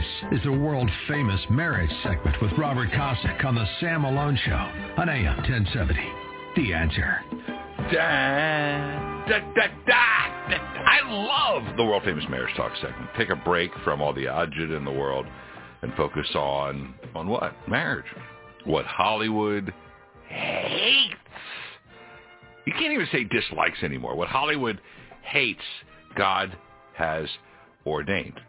This is the world famous marriage segment with Robert Kosick on the Sam Malone Show on AM 1070. The answer. Da, da, da, da. I love the world famous marriage talk segment. Take a break from all the agita in the world and focus on on what marriage, what Hollywood hates. You can't even say dislikes anymore. What Hollywood hates, God has ordained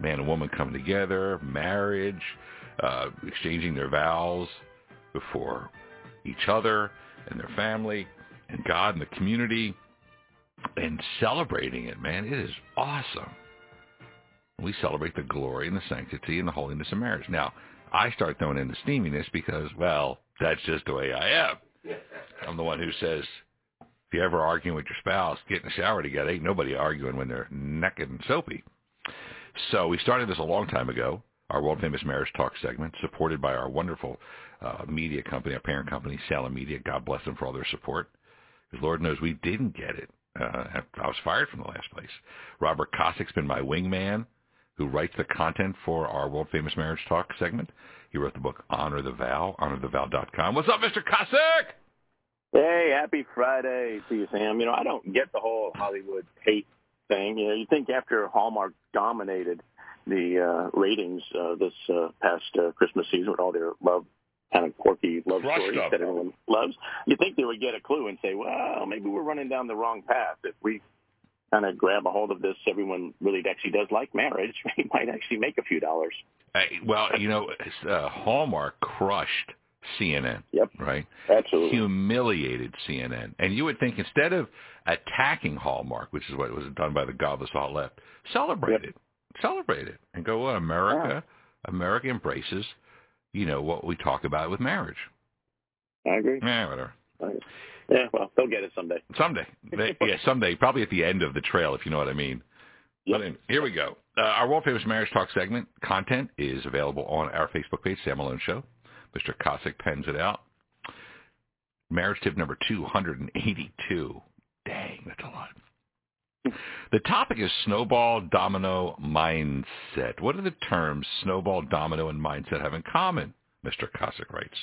man and woman coming together, marriage, uh, exchanging their vows before each other and their family and God and the community and celebrating it, man. It is awesome. We celebrate the glory and the sanctity and the holiness of marriage. Now, I start throwing in the steaminess because, well, that's just the way I am. I'm the one who says, if you're ever arguing with your spouse, get in the shower together. Ain't nobody arguing when they're naked and soapy. So we started this a long time ago, our world famous marriage talk segment, supported by our wonderful uh, media company, our parent company, Salem Media. God bless them for all their support. Because Lord knows we didn't get it. Uh, I was fired from the last place. Robert Kosick's been my wingman, who writes the content for our world famous marriage talk segment. He wrote the book Honor the Vow, honorthevow.com. What's up, Mr. Kosick? Hey, happy Friday to you, Sam. You know, I don't get the whole Hollywood hate thing. You know, you think after Hallmark dominated the uh, ratings uh, this uh, past uh, Christmas season with all their love kind of quirky love Crushed stories up. that everyone loves, you think they would get a clue and say, well, maybe we're running down the wrong path. If we kind of grab a hold of this, everyone really actually does like marriage. We might actually make a few dollars. Uh, well, you know, uh, Hallmark crushed CNN. Yep. Right? Absolutely. Humiliated CNN. And you would think instead of attacking Hallmark, which is what was done by the godless all left, celebrate Yep. it. Celebrate it. And go, well, America, America embraces, you know, what we talk about with marriage. I agree. Yeah, whatever. Yeah, well, they'll get it someday. Someday. They- yeah, someday. Probably at the end of the trail, if you know what I mean. Yep. But anyway, here we go. Uh, our world famous marriage talk segment content is available on our Facebook page, Sam Malone Show. Mr. Kosick pens it out. Marriage tip number 282. Dang, that's a lot. The topic is snowball domino mindset. What do the terms snowball domino and mindset have in common? Mr. Kosick writes.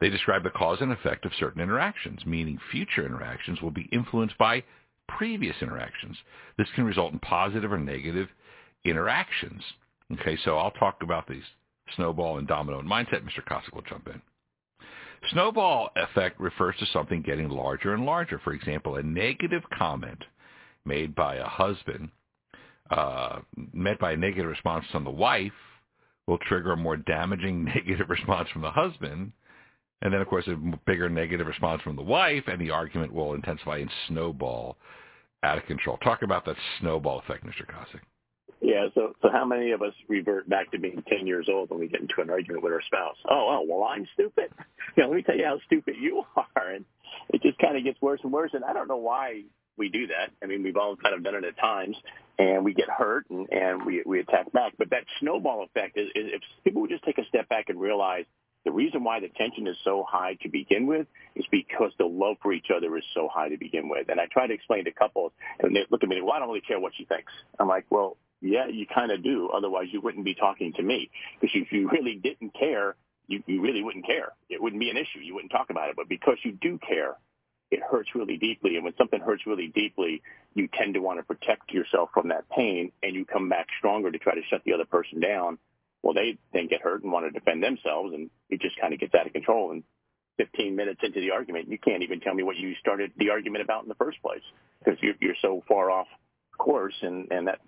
They describe the cause and effect of certain interactions, meaning future interactions will be influenced by previous interactions. This can result in positive or negative interactions. Okay, so I'll talk about these snowball and domino and mindset. Mr. Kosick will jump in. Snowball effect refers to something getting larger and larger. For example, a negative comment made by a husband, uh, met by a negative response from the wife, will trigger a more damaging negative response from the husband. And then, of course, a bigger negative response from the wife, and the argument will intensify and snowball out of control. Talk about that snowball effect, Mr. Kosick. Yeah, so so how many of us revert back to being ten years old when we get into an argument with our spouse? Oh, oh, well, I'm stupid. You know, let me tell you how stupid you are, and it just kind of gets worse and worse. And I don't know why we do that. I mean, we've all kind of done it at times, and we get hurt and and we we attack back. But that snowball effect is, is if people would just take a step back and realize the reason why the tension is so high to begin with is because the love for each other is so high to begin with. And I try to explain to couples, and they look at me, well, I don't really care what she thinks. I'm like, well, yeah, you kind of do. Otherwise, you wouldn't be talking to me. Because if you really didn't care, you, you really wouldn't care. It wouldn't be an issue. You wouldn't talk about it. But because you do care, it hurts really deeply. And when something hurts really deeply, you tend to want to protect yourself from that pain, and you come back stronger to try to shut the other person down. Well, they then get hurt and want to defend themselves, and it just kind of gets out of control. And 15 minutes into the argument, you can't even tell me what you started the argument about in the first place because you're, you're so far off course, and and that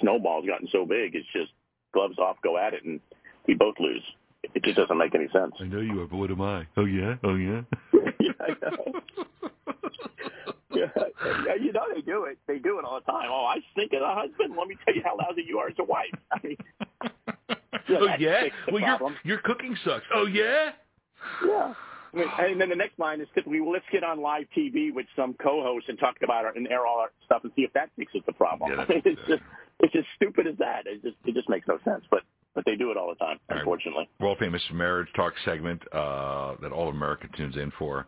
snowball's gotten so big, it's just gloves off, go at it, and we both lose. It just doesn't make any sense. I know you are, but what am I? Oh yeah, oh yeah. yeah, I know. yeah, you know they do it. They do it all the time. Oh, I stink as a husband. Let me tell you how lousy you are as a wife. I mean, yeah, oh yeah. Well, your your cooking sucks. Oh yeah. Yeah. And then the next line is typically, well, let's get on live TV with some co-host and talk about our, and air all our stuff and see if that fixes the problem. Yeah, I mean, it's just it's just stupid as that. It just it just makes no sense. But but they do it all the time, All right. unfortunately. World famous marriage talk segment uh, that all of America tunes in for.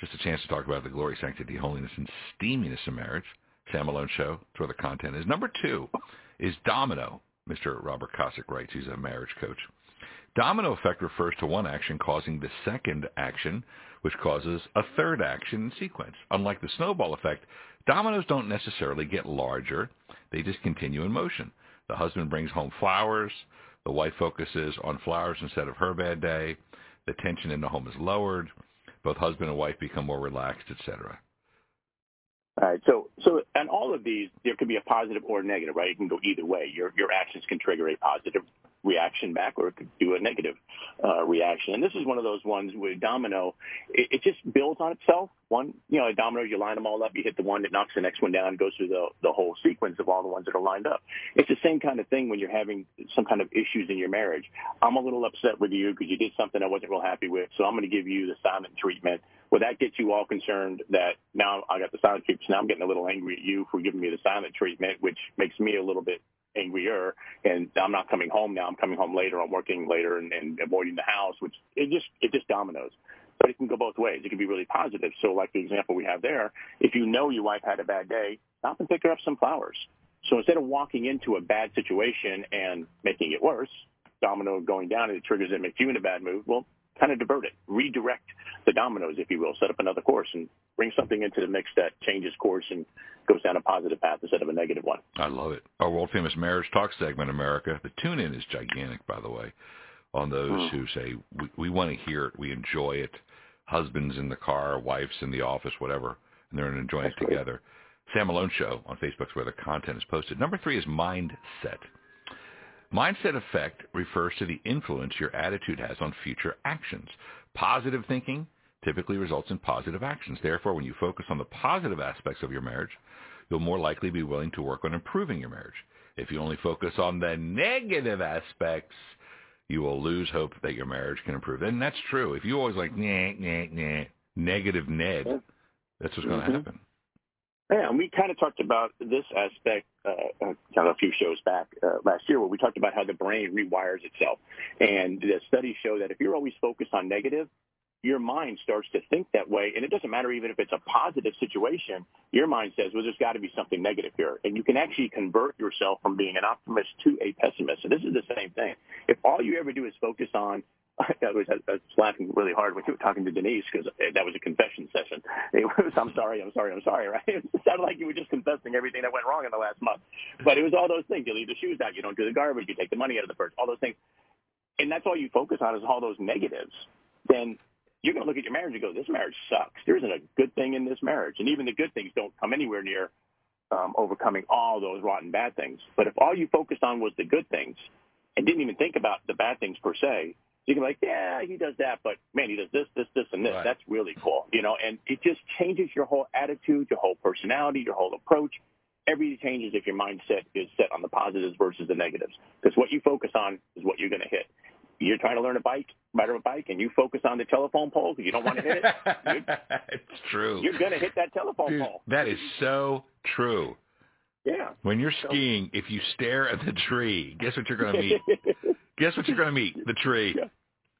Just a chance to talk about the glory, sanctity, holiness, and steaminess of marriage. Sam Malone Show. That's where the content is. Number two is domino. Mr. Robert Kosick writes. He's a marriage coach. Domino effect refers to one action causing the second action, which causes a third action in sequence. Unlike the snowball effect, dominoes don't necessarily get larger. They just continue in motion. The husband brings home flowers. The wife focuses on flowers instead of her bad day. The tension in the home is lowered. Both husband and wife become more relaxed, etc. All right. So, so, and all of these, there can be a positive or a negative, right? It can go either way. Your your actions can trigger a positive reaction back, or it could do a negative uh, reaction. And this is one of those ones where domino. It, it just builds on itself. One, you know, a domino, you line them all up, you hit the one that knocks the next one down, goes through the the whole sequence of all the ones that are lined up. It's the same kind of thing when you're having some kind of issues in your marriage. I'm a little upset with you because you did something I wasn't real happy with, so I'm going to give you the silent treatment well, that gets you all concerned that now I got the silent treatment. So now I'm getting a little angry at you for giving me the silent treatment, which makes me a little bit angrier. And I'm not coming home now. I'm coming home later. I'm working later and, and avoiding the house, which it just it just dominoes. But it can go both ways. It can be really positive. So, like the example we have there, if you know your wife had a bad day, stop and pick her up some flowers. So instead of walking into a bad situation and making it worse, domino going down and it triggers it, makes you in a bad mood. Well, kind of divert it, redirect the dominoes, if you will, set up another course and bring something into the mix that changes course and goes down a positive path instead of a negative one. I love it. Our world famous marriage talk segment, America. The tune in is gigantic, by the way, on those mm. who say, we, we want to hear it, we enjoy it. Husbands in the car, wives in the office, whatever, and they're enjoying That's it together. Sam Malone Show on Facebook's where the content is posted. Number three is mindset. Mindset effect refers to the influence your attitude has on future actions. Positive thinking typically results in positive actions. Therefore, when you focus on the positive aspects of your marriage, you'll more likely be willing to work on improving your marriage. If you only focus on the negative aspects, you will lose hope that your marriage can improve. And that's true. If you always like, nah, nah, nah, negative Ned, that's what's going to mm-hmm. happen. Yeah, and we kind of talked about this aspect uh, uh, kind of a few shows back uh, last year, where we talked about how the brain rewires itself, and the studies show that if you're always focused on negative, your mind starts to think that way, and it doesn't matter even if it's a positive situation. Your mind says, "Well, there's got to be something negative here," and you can actually convert yourself from being an optimist to a pessimist. And this is the same thing. If all you ever do is focus on I was, I was laughing really hard when you were talking to Denise because eh, that was a confession session. It was, I'm sorry, I'm sorry, I'm sorry, right? It sounded like you were just confessing everything that went wrong in the last month. But it was all those things. You leave the shoes out, you don't do the garbage, you take the money out of the purse, all those things. And that's all you focus on is all those negatives. Then you're going to look at your marriage and go, this marriage sucks. There isn't a good thing in this marriage. And even the good things don't come anywhere near um, overcoming all those rotten bad things. But if all you focused on was the good things and didn't even think about the bad things per se, you can be like, yeah, he does that, but man, he does this, this, this, and this. Right. That's really cool, you know. And it just changes your whole attitude, your whole personality, your whole approach. Everything changes if your mindset is set on the positives versus the negatives. Because what you focus on is what you're going to hit. You're trying to learn a bike, ride a bike, and you focus on the telephone pole because you don't want to hit it. it's true. You're going to hit that telephone Dude, pole. That is so true. Yeah. When you're skiing, if you stare at the tree, guess what you're going to meet? guess what you're going to meet? The tree. Yeah.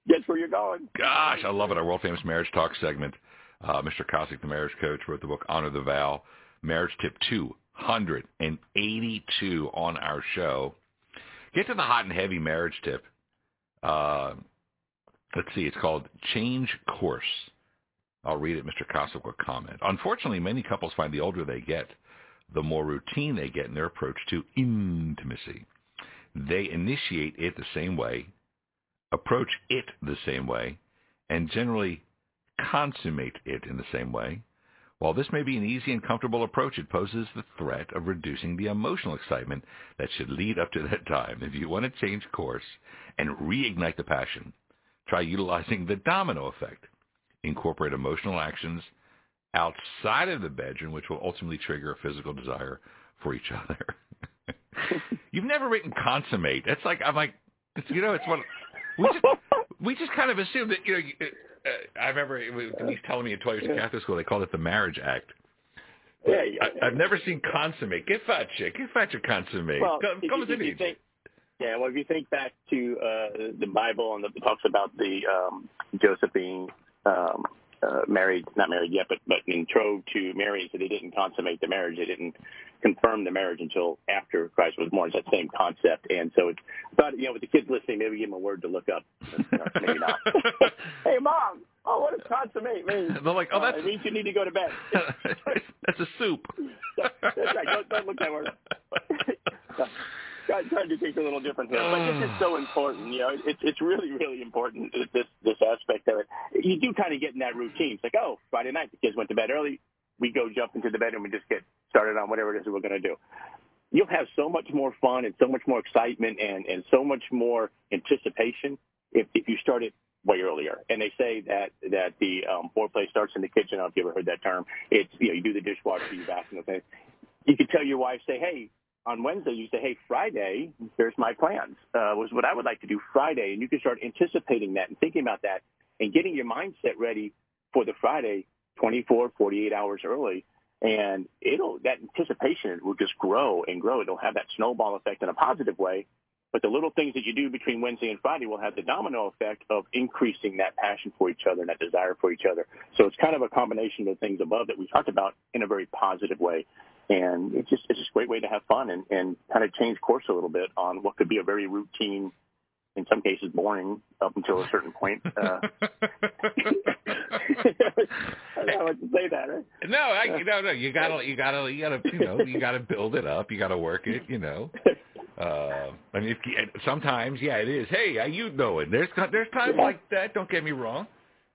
Guess where you're going. Gosh, I love it. Our world famous marriage talk segment. Uh, Mr. Kosick, the marriage coach, wrote the book Honor the Vow. Marriage tip 282 on our show. Get to the hot and heavy marriage tip. Uh, let's see. It's called Change Course. I'll read it. Mr. Kosick will comment. Unfortunately, many couples find the older they get, the more routine they get in their approach to intimacy. They initiate it the same way, approach it the same way, and generally consummate it in the same way. While this may be an easy and comfortable approach, it poses the threat of reducing the emotional excitement that should lead up to that time. If you want to change course and reignite the passion, try utilizing the domino effect. Incorporate emotional actions outside of the bedroom, which will ultimately trigger a physical desire for each other. You've never written consummate. It's like I'm like, you know, it's one. We just we just kind of assume that you know. I remember Denise telling me in 12 years of Catholic school they called it the marriage act. Yeah, yeah, I, have never seen consummate. Get faccia. Get faccia consummate. Well, come, if, come if, if you think, yeah, well, if you think back to uh, the Bible and it talks about the um, Josephine um, uh, married, not married yet, but but betrothed to marry, so they didn't consummate the marriage. They didn't confirm the marriage until after Christ was born. It's that same concept, and so it's but you know with the kids listening, maybe give them a word to look up. maybe not. hey, mom. Oh, what does consummate mean? They're like, oh, that's. Uh, it means you need to go to bed. that's a soup. that's right. Don't, don't look that word. God tried to take a little different here, but this is so important. You know, it's it's really really important this this aspect of it. You do kind of get in that routine. It's like, oh, Friday night the kids went to bed early. We go jump into the bedroom and just get started on whatever it is that we're going to do. You'll have so much more fun and so much more excitement and and so much more anticipation if if you start it way earlier. And they say that that the um, foreplay starts in the kitchen. I don't know if you ever heard that term. It's you know you do the dishwasher, you vacuum the thing. You could tell your wife, say, hey, on Wednesday, you say, hey, Friday, here's my plans, uh, was what I would like to do Friday. And you can start anticipating that and thinking about that and getting your mindset ready for the Friday 24, 48 hours early. And it'll, that anticipation will just grow and grow. It'll have that snowball effect in a positive way. But the little things that you do between Wednesday and Friday will have the domino effect of increasing that passion for each other and that desire for each other. So it's kind of a combination of things above that we talked about in a very positive way and it's just it's just a great way to have fun and, and kind of change course a little bit on what could be a very routine, in some cases boring up until a certain point. Uh, I don't know what to say that, right? No, I, no, no. You gotta, you gotta, you gotta, you know, you gotta build it up. You gotta work it. You know. Uh, I mean, if, sometimes, yeah, it is. Hey, you doing? There's there's times yeah. like that. Don't get me wrong.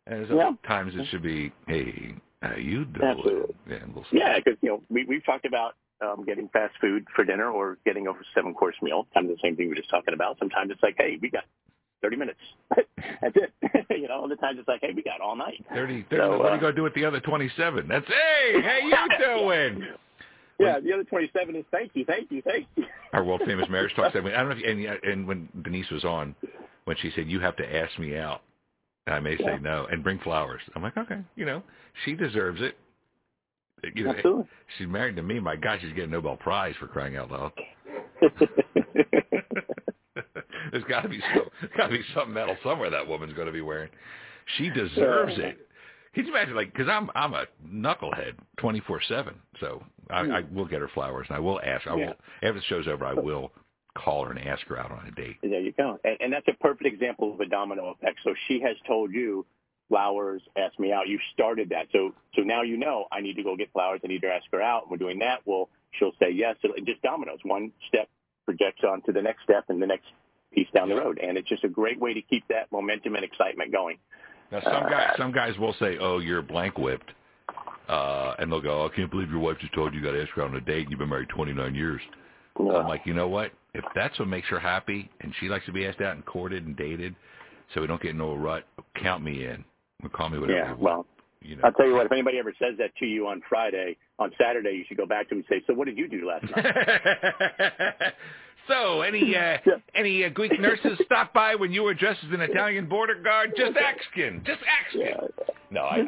And there's yeah. times it should be, hey, how you doing? Absolutely. Yeah, we'll yeah, because you know we we've talked about um, getting fast food for dinner or getting a seven course meal. Kind of the same thing we were just talking about. Sometimes it's like, hey, we got 30 minutes. That's it. you know, other times it's like, hey, we got all night. 30, 30 so, what uh, are you going to do with the other 27? That's, hey, how you doing? yeah, the other 27 is thank you, thank you, thank you. Our world famous marriage talk segment. I don't know if, you, and, and when Denise was on, when she said, you have to ask me out, I may yeah. say no and bring flowers. I'm like, okay, you know, she deserves it. You know, Absolutely. she's married to me. My God, she's getting a Nobel Prize for crying out loud. there's got to be some, got to be some medal somewhere that woman's going to be wearing. She deserves yeah. it. Can you imagine, like, because I'm I'm a knucklehead, twenty four seven. So I, hmm. I will get her flowers, and I will ask. I yeah. will after the show's over. I will call her and ask her out on a date. There you go. And, and that's a perfect example of a domino effect. So she has told you, flowers, ask me out. You started that. So so now you know I need to go get flowers. I need to ask her out. We're doing that. Well, she'll say yes. So it just dominoes. One step projects on to the next step and the next piece down the road. And it's just a great way to keep that momentum and excitement going. Now some uh, guys some guys will say, "Oh, you're blank whipped," uh, and they'll go, "I can't believe your wife just told you you got to ask her out on a date. and You've been married 29 years." I'm like, you know what? If that's what makes her happy, and she likes to be asked out and courted and dated, so we don't get into a rut, count me in. Or call me whatever. Yeah, well, you know. I'll tell you what. If anybody ever says that to you on Friday, on Saturday, you should go back to them and say, "So, what did you do last night?" so, any uh, any uh, Greek nurses stop by when you were dressed as an Italian border guard? Just asking. Just asking. Yeah. No, I.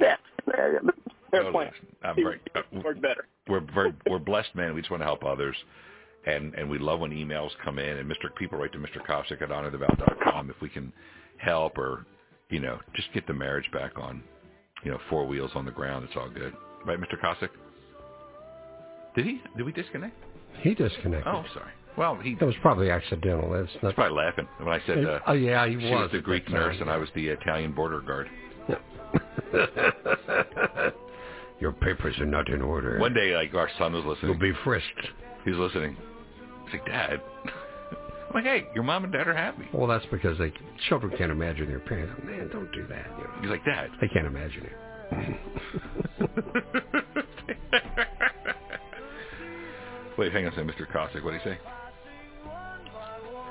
Fair point. I'm very, uh, work better. We're very, we're blessed, man. We just want to help others and and we love when emails come in and Mr. People write to Mr. Kosick at honorthevow.com if we can help or you know just get the marriage back on you know four wheels on the ground. It's all good, right, Mr. Kosick? Did he? Did we disconnect? He disconnected. Oh, sorry. Well, he. That was probably accidental. That's not. probably laughing when I said. Uh, oh yeah, he was. she was the Greek nurse, and I was the Italian border guard. Your papers are not in order. One day, like our son was listening. You'll be frisked. He's listening. Like, Dad. I'm like, hey, your mom and dad are happy. Well, that's because they children can't imagine their parents. Oh, man, don't do that. You know? He's like, Dad. They can't imagine it. Wait, hang on a second, Mr. Kosick. What did he say?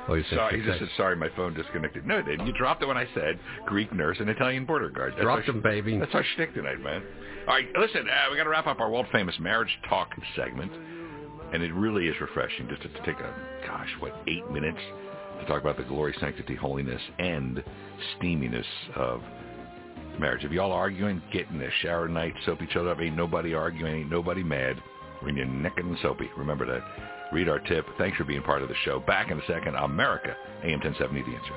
Oh, he, sorry, he just said, sorry, my phone disconnected. No, it didn't. You dropped it when I said Greek nurse and Italian border guard. That's Dropped them, baby. That's our shtick tonight, man. All right, listen, uh, we got to wrap up our world-famous marriage talk segment and it really is refreshing just to, to take a gosh, what eight minutes to talk about the glory, sanctity, holiness, and steaminess of marriage. If y'all arguing, get in the shower tonight, soap each other up. Ain't nobody arguing, ain't nobody mad. You're naked and soapy. Remember to read our tip. Thanks for being part of the show. Back in a second. America, AM 1070, The Answer.